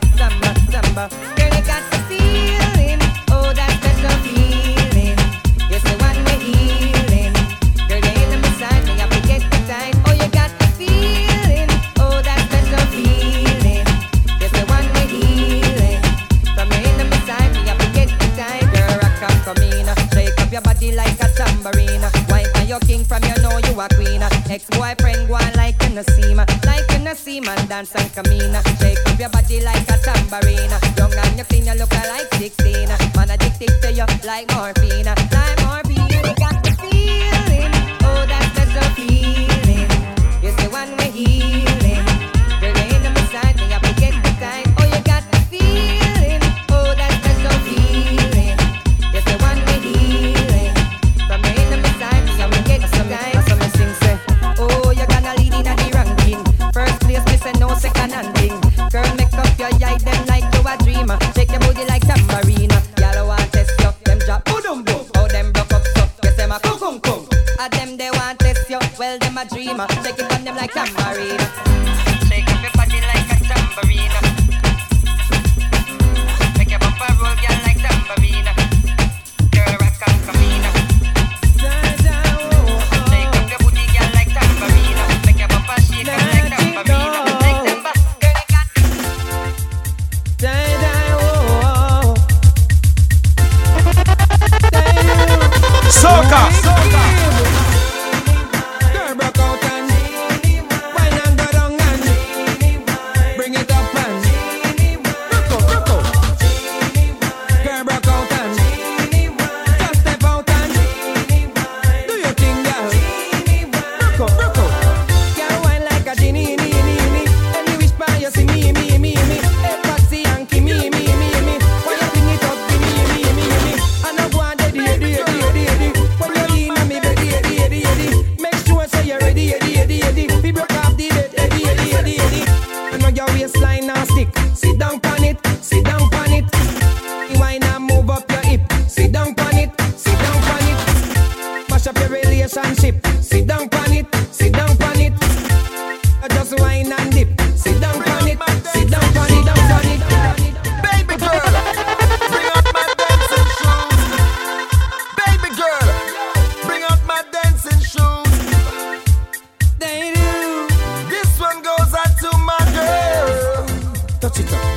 samba, samba, samba. Girl, you got the feeling, oh that special feeling. Yes, the one we're healing. Girl, you're in the beside me, I forget the time. Oh, you got the feeling, oh that special feeling. Yes, the one we're healing. From you in the beside me, I forget the time. Girl, rock up for me, shake up your body like a tambourine. Wine are your king, from you know you a queen. Ex-boyfriend, go on like you no see like you no see man, dance and camina. Shake up your body like tambourine. Watita.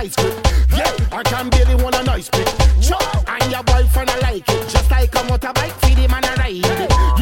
vice grip. Yeah, I can barely want a ice cream. Chop, and your boyfriend I like it. Just like a motorbike, feed him and I ride it.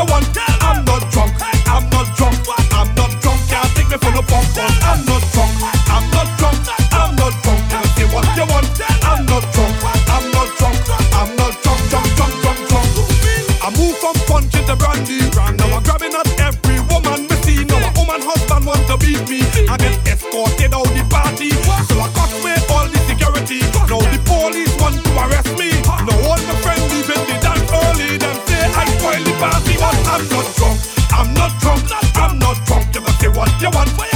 you want. I'm not drunk. I'm not drunk. I'm not drunk. Can't take me for no punk. I'm not drunk. one for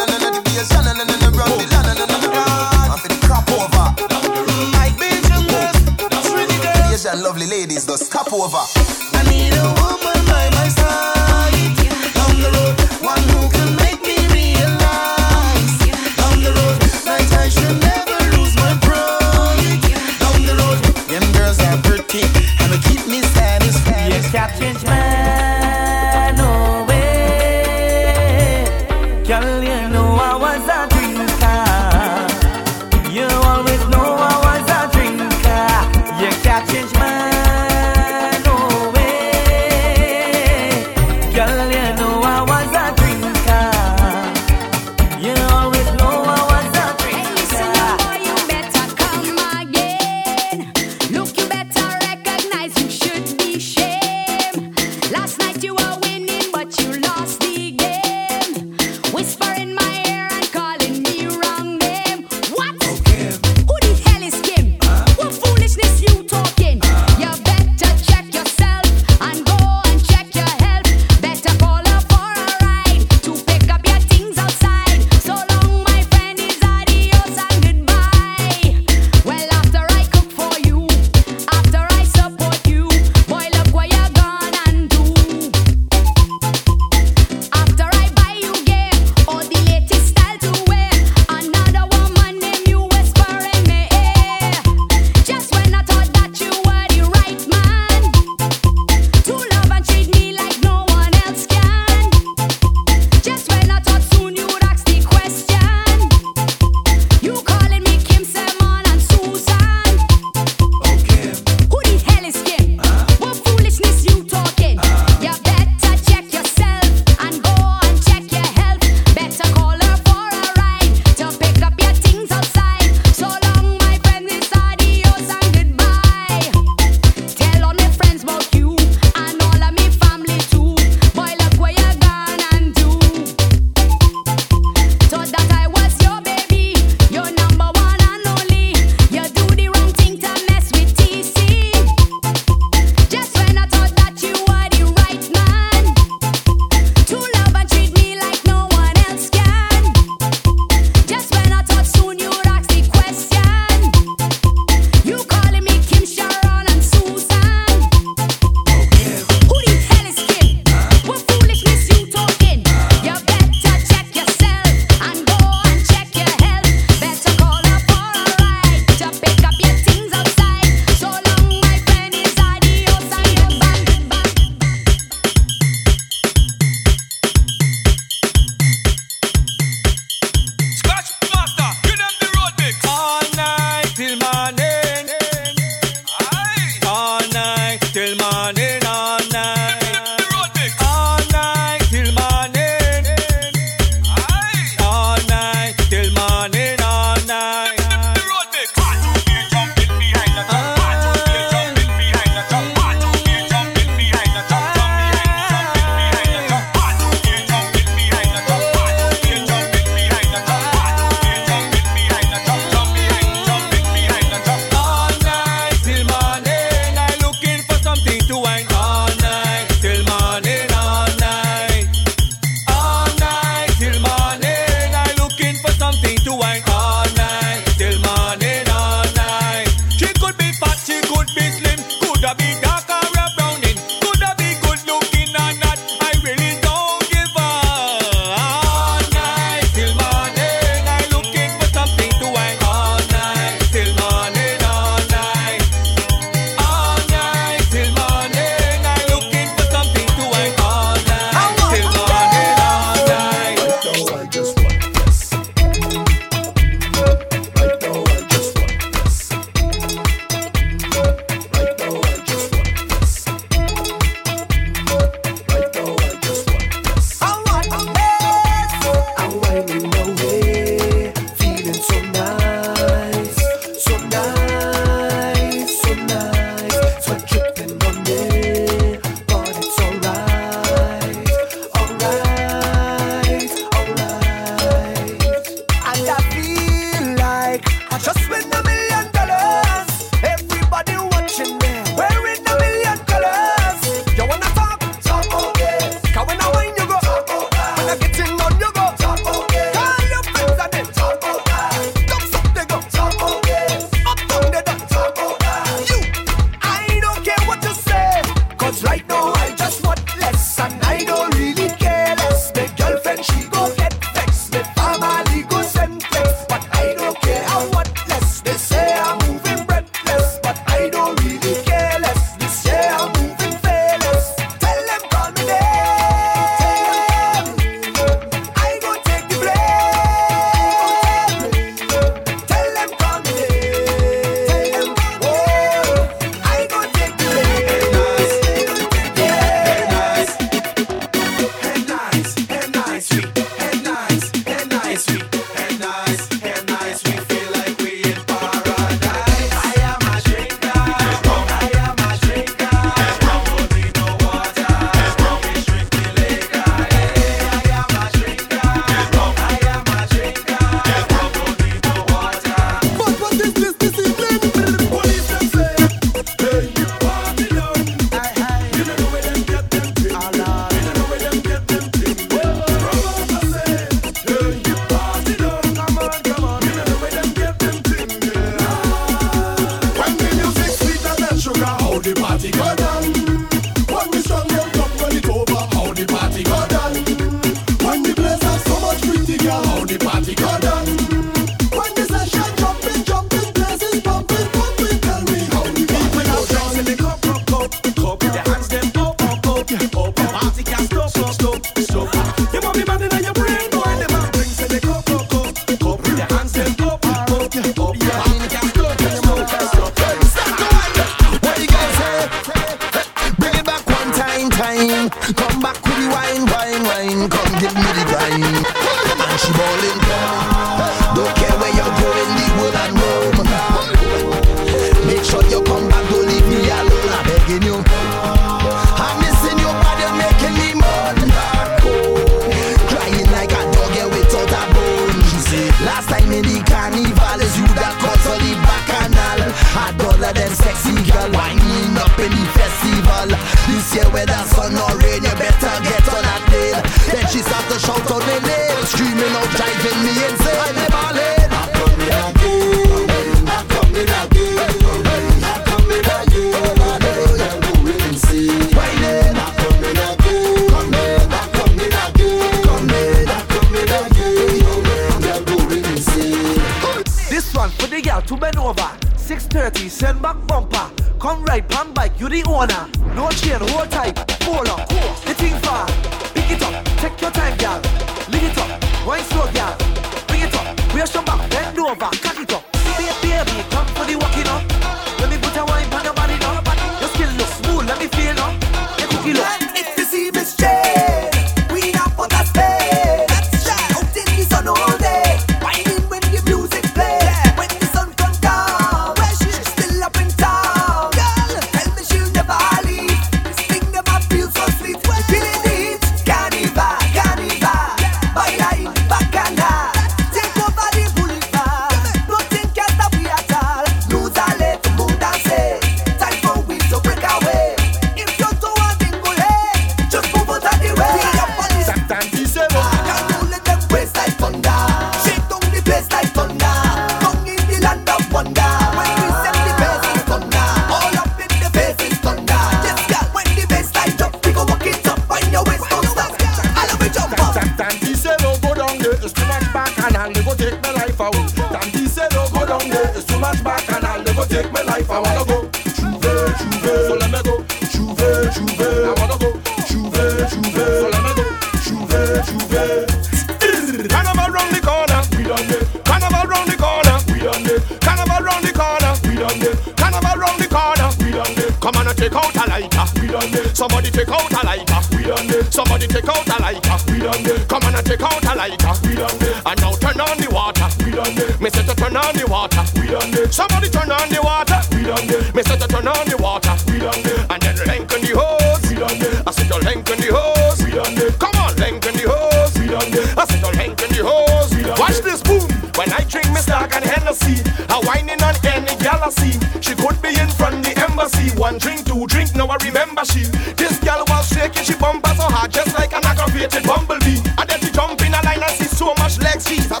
We done it. Me say to turn on the water. We done it. Somebody turn on the water. We done it. Me say to turn on the water. We done it. And then lengthen the hose. We done it. I said to lengthen the hose. We done it. Come on, lengthen the hose. We done it. I said to lengthen the hose. We done Watch it. this boom. When I drink Miss Dog and Hennessy, I whining on any galaxy. She could be in front the embassy. One drink, two drink, now I remember she. This girl was shaking, she bumper so hard, just like an aggravated bumblebee. And then she jump in a line and see so much legs, she's a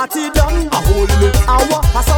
party done. A whole hour, a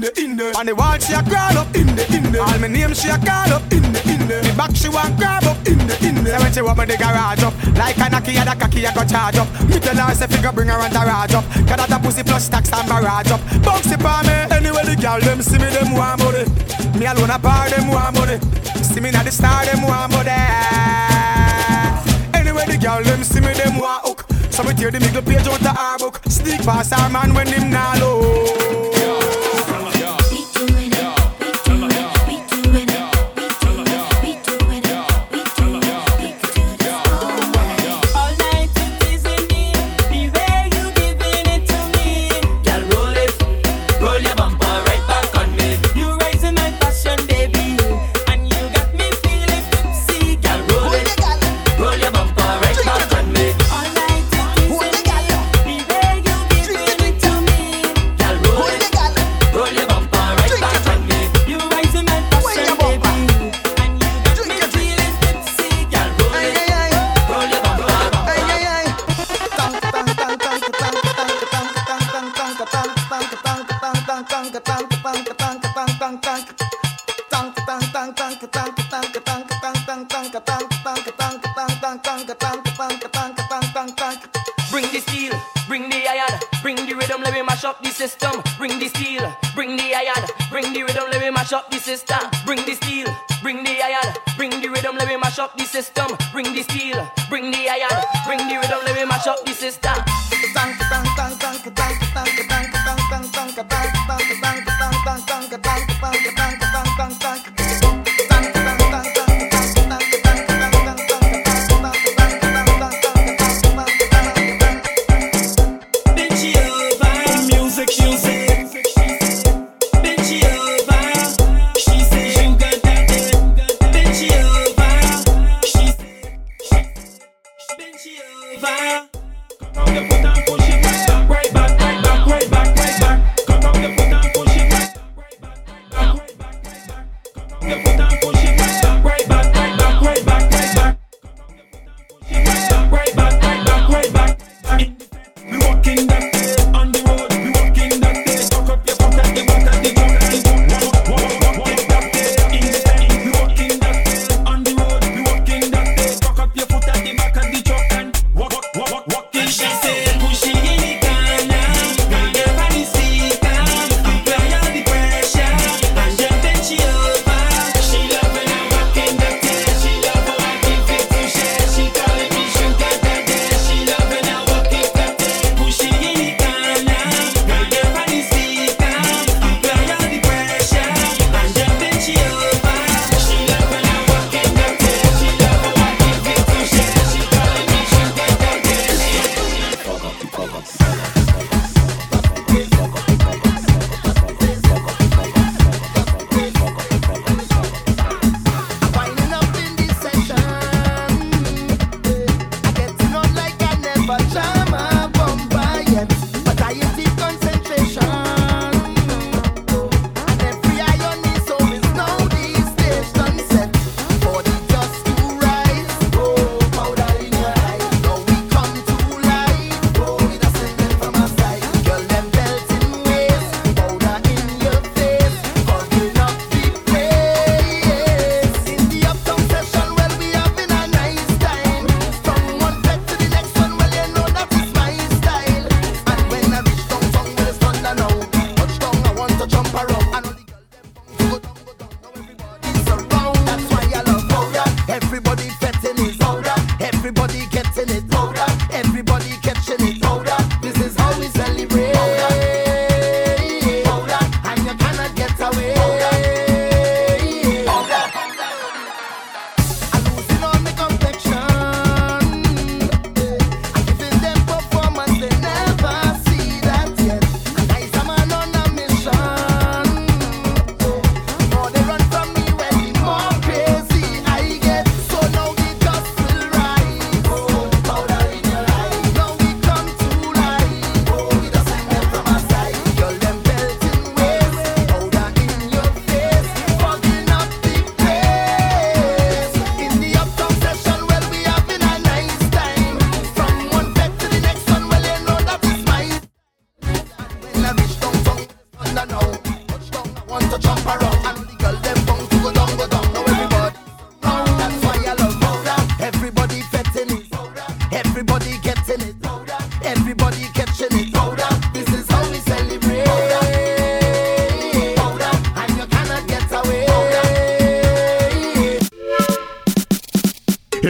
the. In the. On the wall she a crawl up in the, in the. All my name she a call up in the, in the. The back she want grab up in the, in the. Say when she want me the garage up, like a knocky a cocky a go charge up. Me tell her say figure bring her and garage up. Got that a pussy plus tax and barrage up. Bounce it for me. Anyway the girl them see me them want money. Me alone a bar them want money. See me now the star them want money. Anyway, the girl them see me, them want hook. So we tear the middle page out the our book. Sneak past our man when him nah look.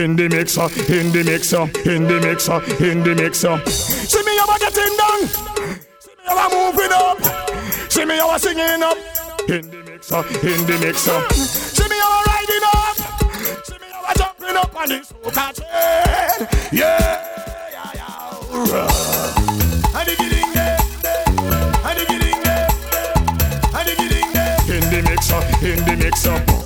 in the mixer, in the mixer, in the mixer, in the mixer. See me ever getting down, see me ever moving up, see me ever singing up. In the mixer, in the mixer, see me ever riding up, see me ever jumping up on this soca train. Yeah, yeah, yeah. And the getting there, and the getting and the getting. In the mixer, in the mixer.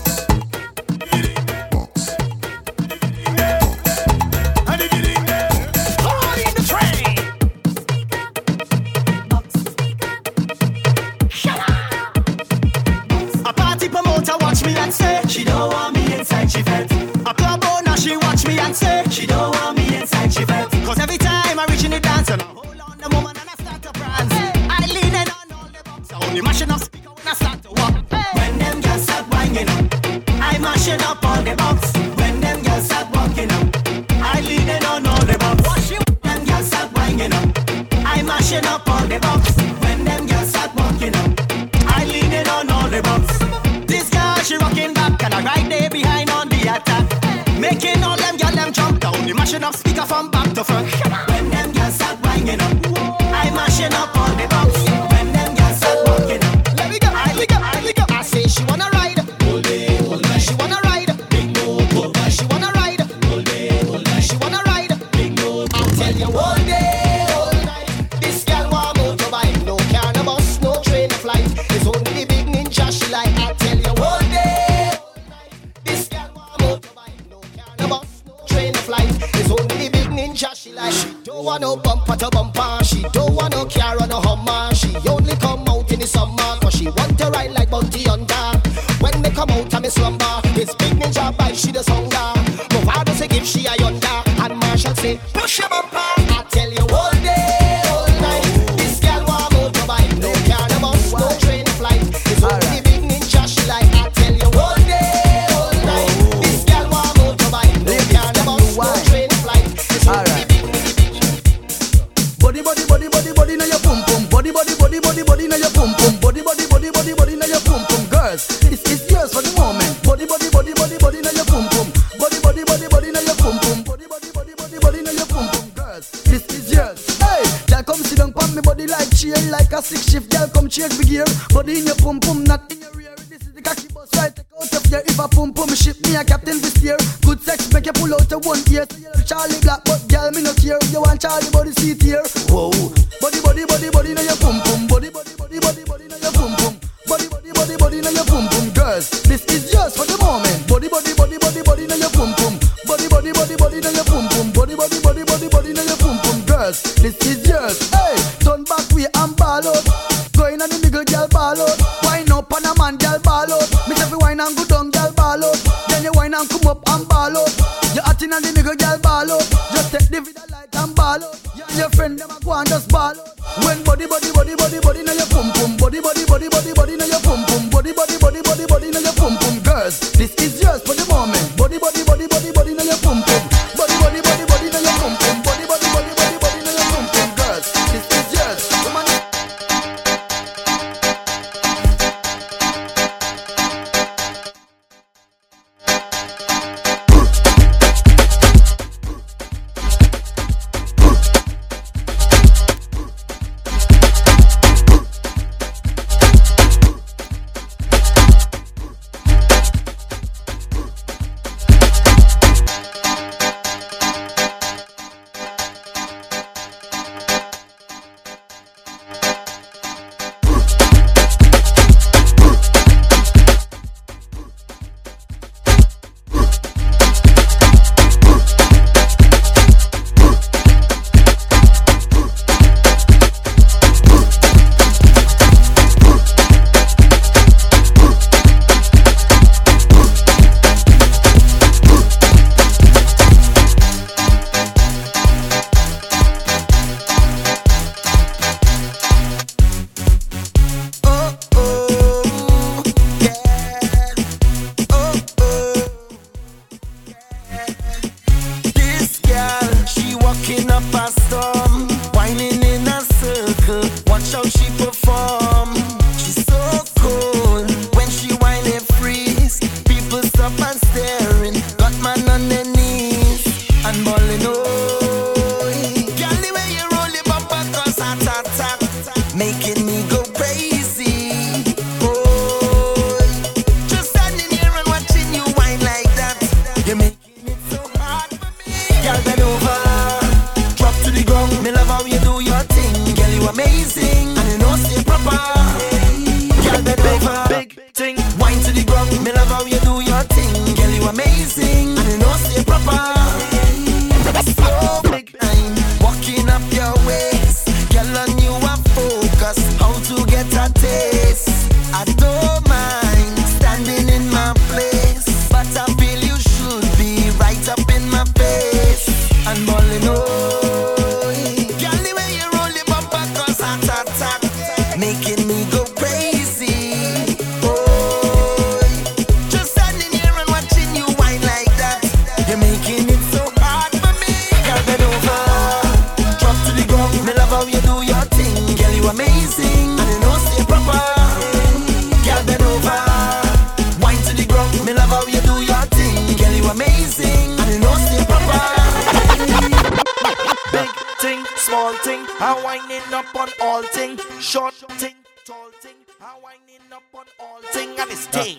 your friend them a go and just ball. When body body body body body now your pum pum. Body body body body body now your pum pum. Body body body body body now your pum pum. Girls, this is yours for small thing. I winding up on all thing. Short thing, tall thing. I winding up on all thing and this thing.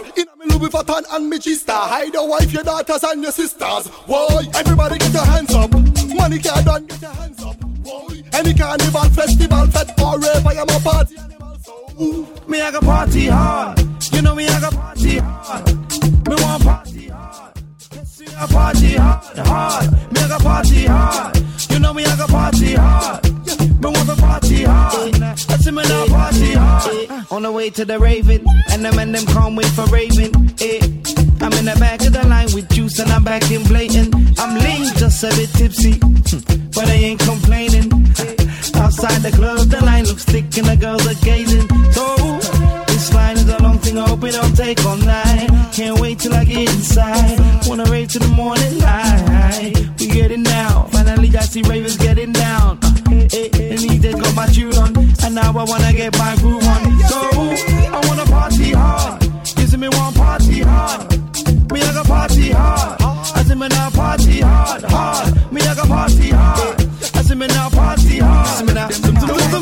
star. In a me Louis Vuitton and me G-Star. Hide your wife, your daughters and your sisters. Why? Everybody get your hands up. Money can't done, get your hands up. Why? Any carnival, festival, fed or rave, I am a party animal. So. Me I go party hard. You know me I go party hard. Me want party hard. Yes, me a party hard, hard. Me I go party hard. on the way to the Raven. And them and them can't wait for Raven. Eh. I'm in the back of the line with juice and I'm back in blatant. I'm lean, just a bit tipsy, hmm, but I ain't complaining. Eh. Outside the club, the line looks thick and the girls are gazing. So this line is a long thing, I hope it don't take all night. Can't wait till I get inside. Wanna rave to the morning light. We get it now. finally I see Ravens getting down. Uh, eh, eh, and he just got my tune on, and now I wanna get my groove on hard. Gives me want party hard. Me I go party hard. I see me now party hard, hard. Me I go party hard. I see me now party hard. Cause me now.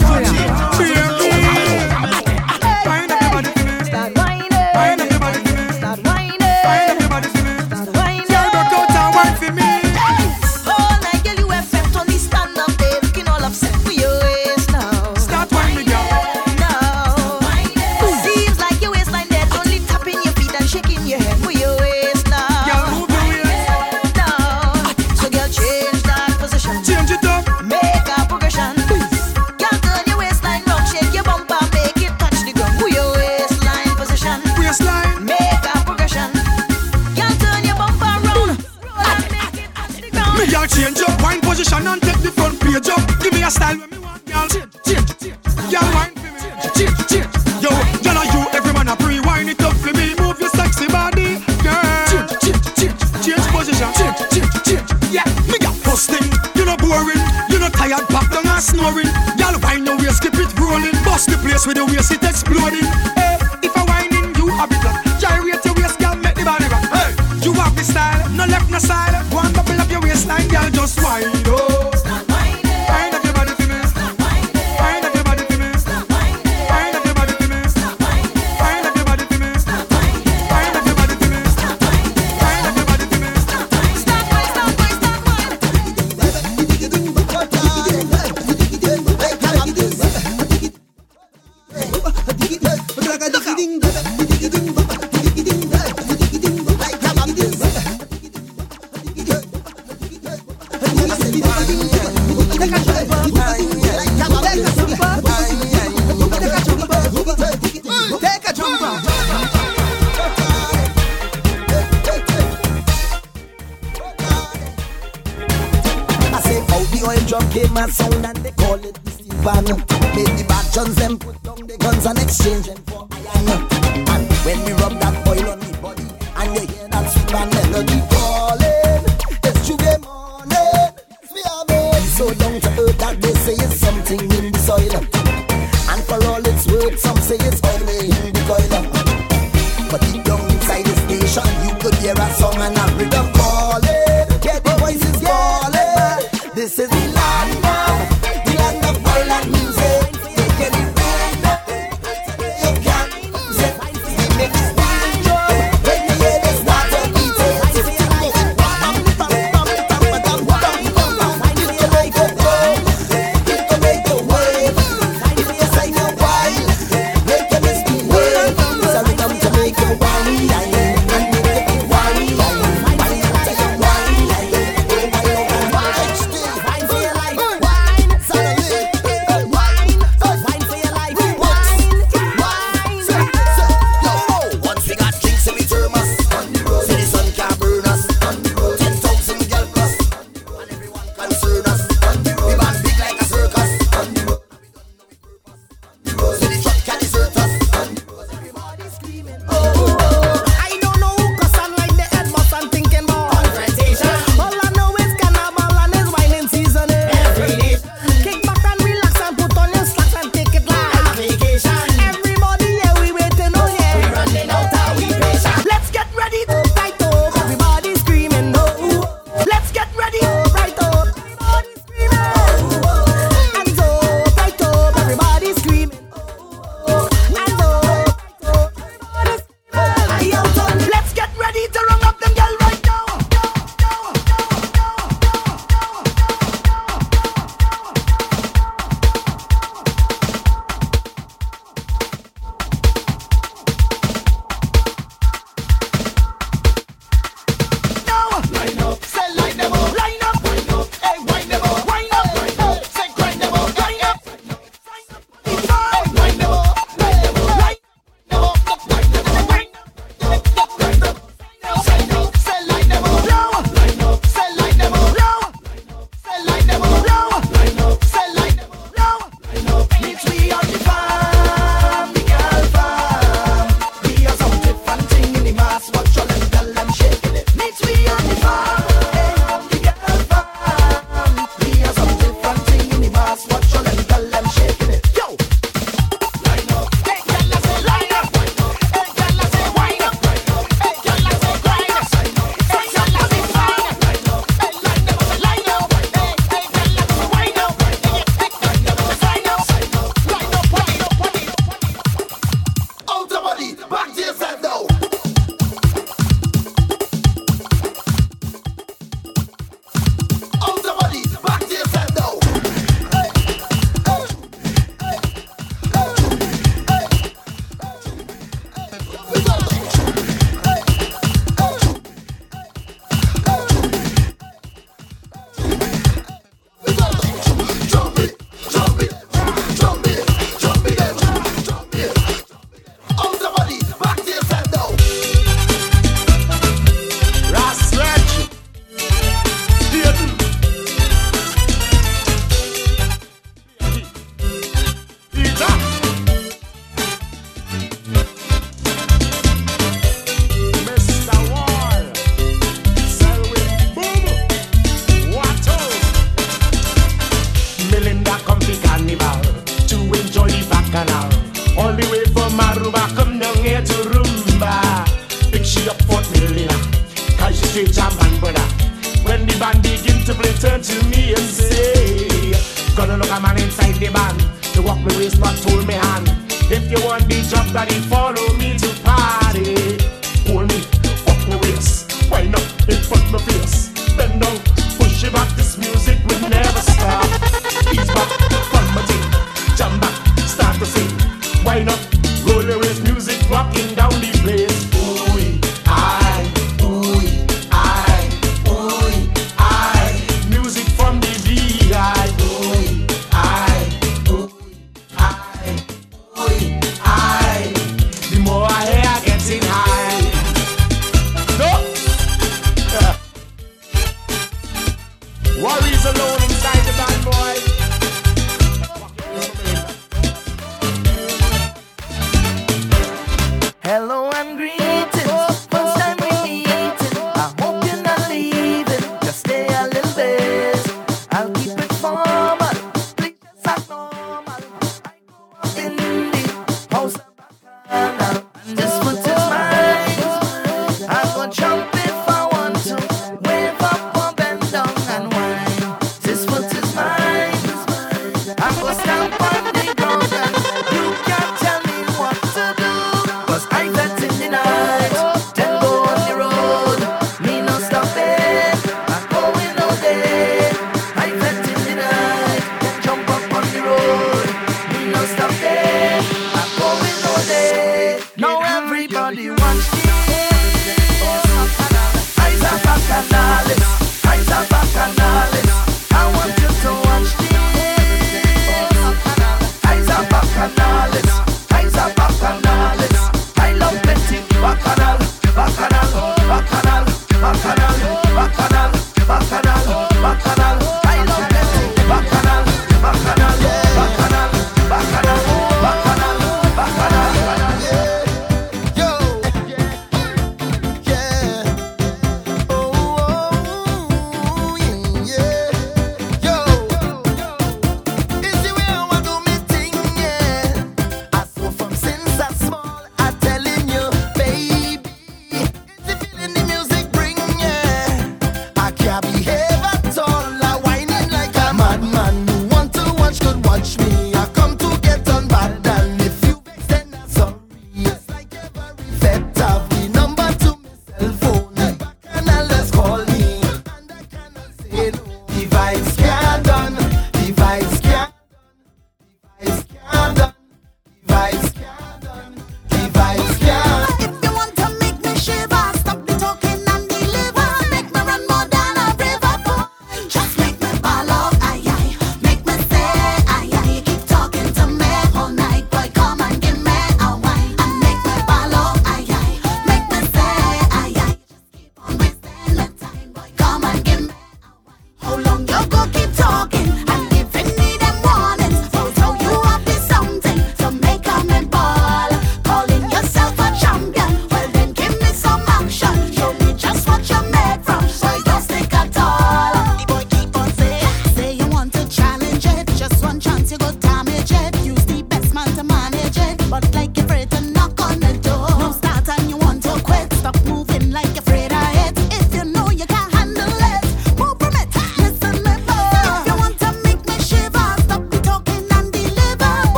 to me and say, Gonna look a man inside the band. He walk me waist but hold me hand. If you want me, job, daddy, follow me to party.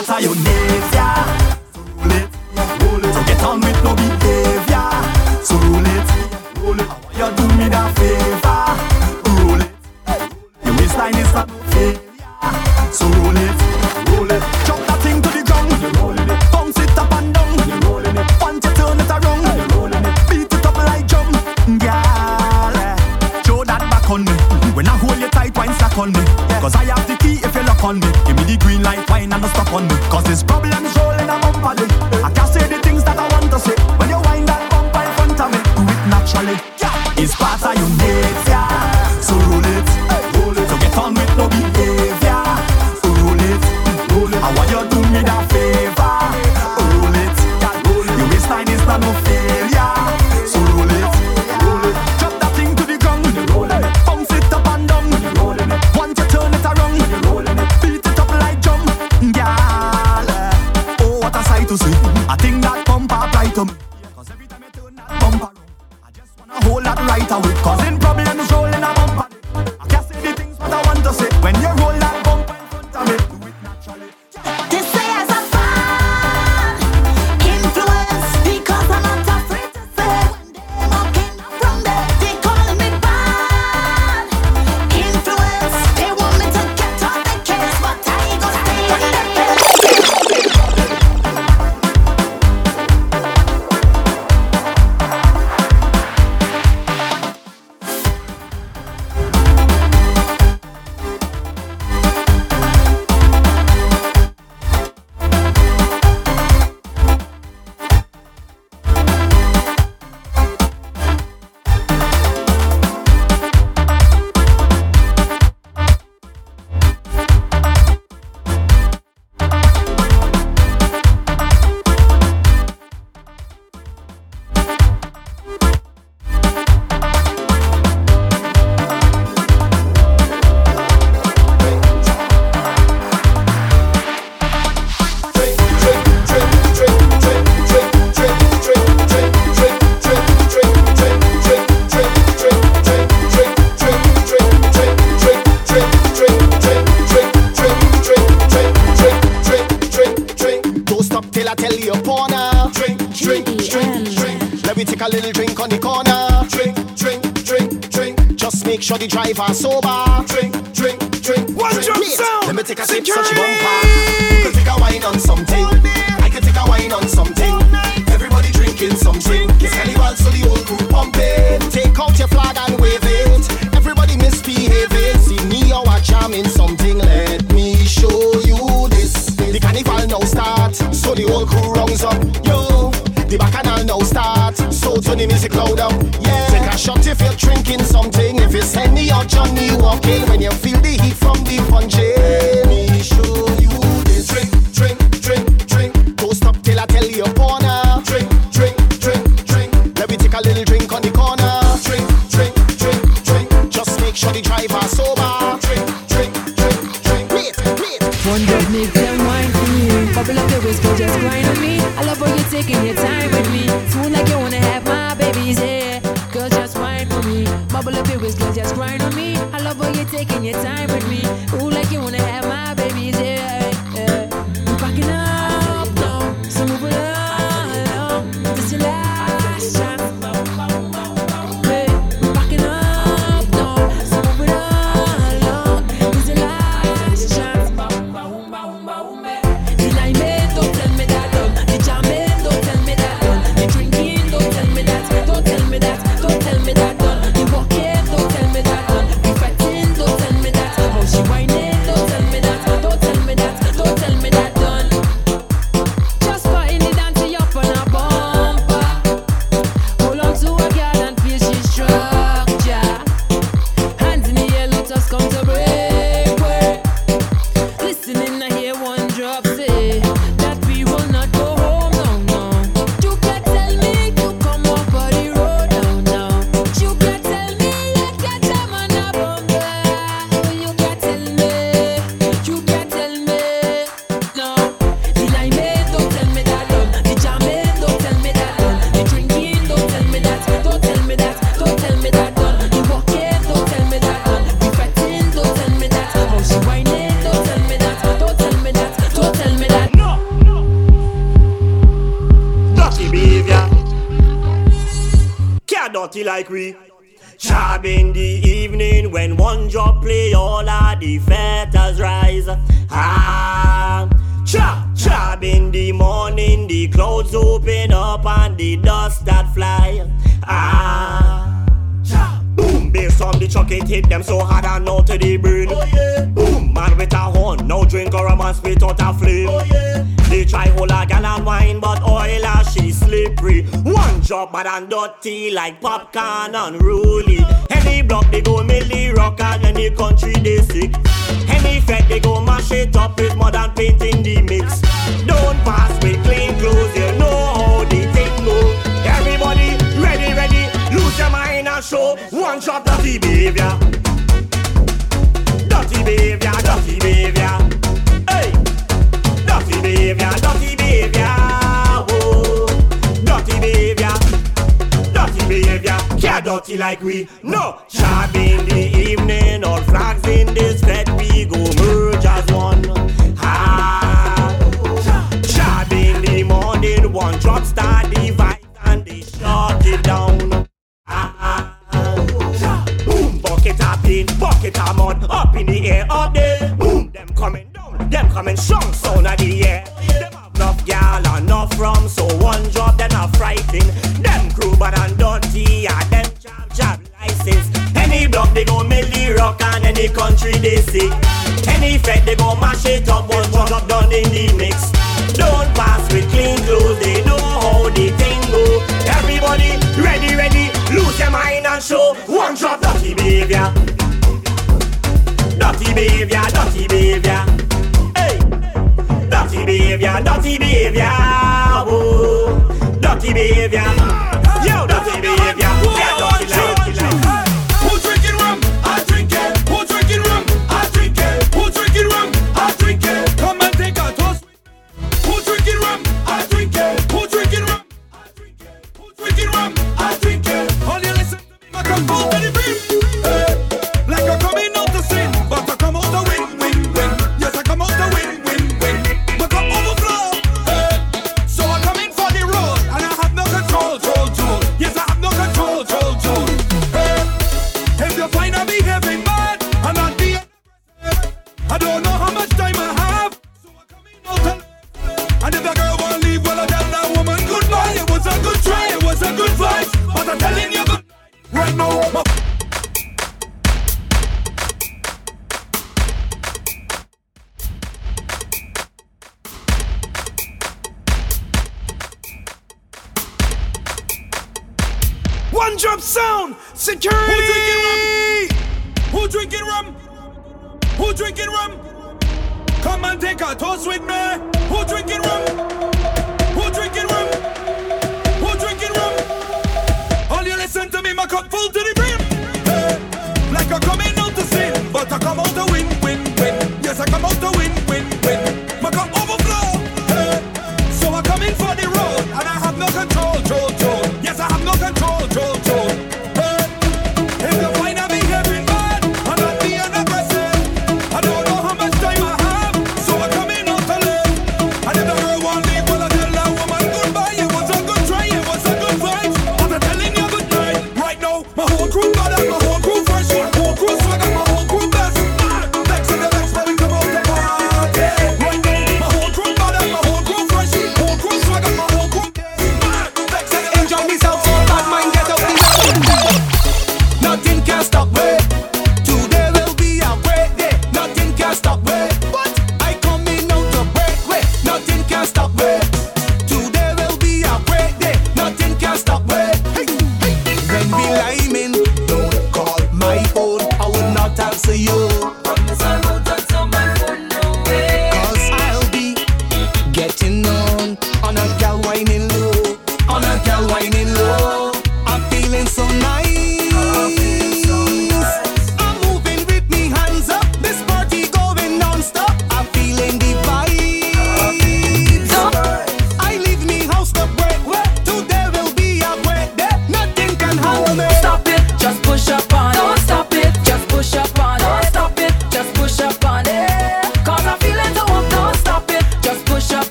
Of your nature. And dirty like popcorn unruly.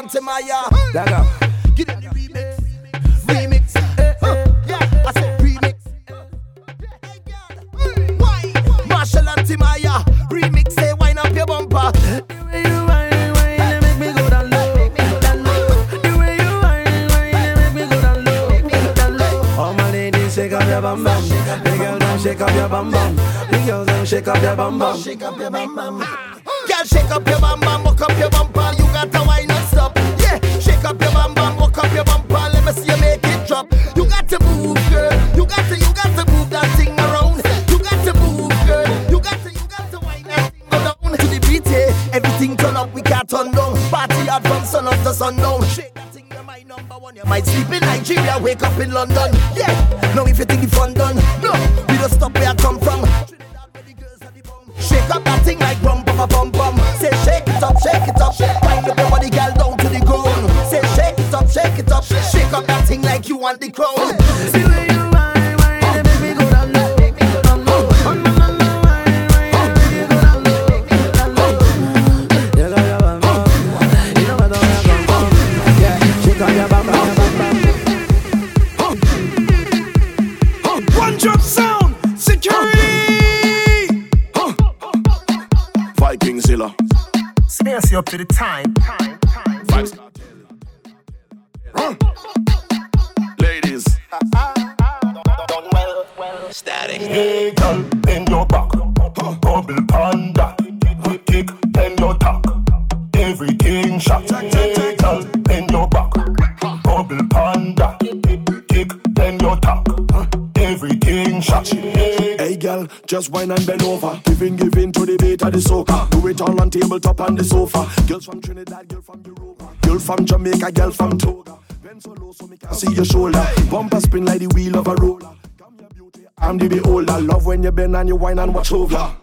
And Timaya. Daga. Them the remix. Remix. Eh, Yeah, I said remix. Why? Marshall Timaya. Remix, say up your bumper. All my ladies, shake up your bum bum. The them shake up your bum bum. The girls, them shake up your bum bum. Shake up your bum bum. Girl, shake up your bum bum, walk up your bumper. You got to wine Sun up to sundown. Shake that thing, you're my number one. You might sleep in Nigeria, wake up in London. Yeah, now if you think the fun done, no, we don't stop where I come from. Shake up that thing like rum, bum, bum, bum. Say shake it up, shake it up. Wind up your body, girl, down to the ground. Say shake it up, shake it up. Shake up that thing like you want the crown. Up to the time. Five star. Huh. Ladies. Static. Hey, girl, bend your back. Bubble panda. Kick, bend your tack. Everything shot. Hey, girl, bend your back. Bubble panda. Kick, bend your tack. Everything shot. Hey girl, just wine and bend over. On tabletop on the sofa. Girls from Trinidad, girl from Europa. Girl from Jamaica, girl from Toga. Bend so low so me can see your shoulder. Bumper spin like the wheel of a roller. I'm the beholder. Love when you bend and you wine and watch over.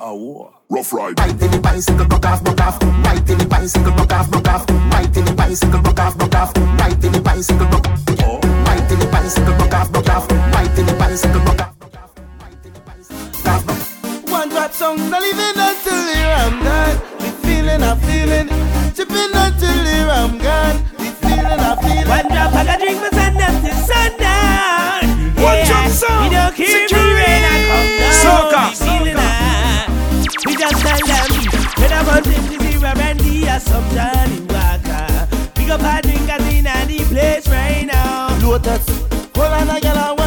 Oh, rough ride. Right in the bicycle, broke off, broke off. Right in the bicycle, broke off, broke off. Right in the bicycle, broke off, broke off. Right in the bicycle, broke off. Right in the bicycle, broke off, broke off. Right in the bicycle, broke off. One drop song, not living until the I'm done. The feeling I'm feeling, chipping until the I'm gone. The feeling I'm feeling. One drop, I got drink my sun up to sundown. One drop sound, We don't care if the rain I come down. Soca. We feeling. We just tell them when I'm on 50 Randy or some Johnnie Walker. Pick up our drinkers in the place right now. Lotus, hold on, a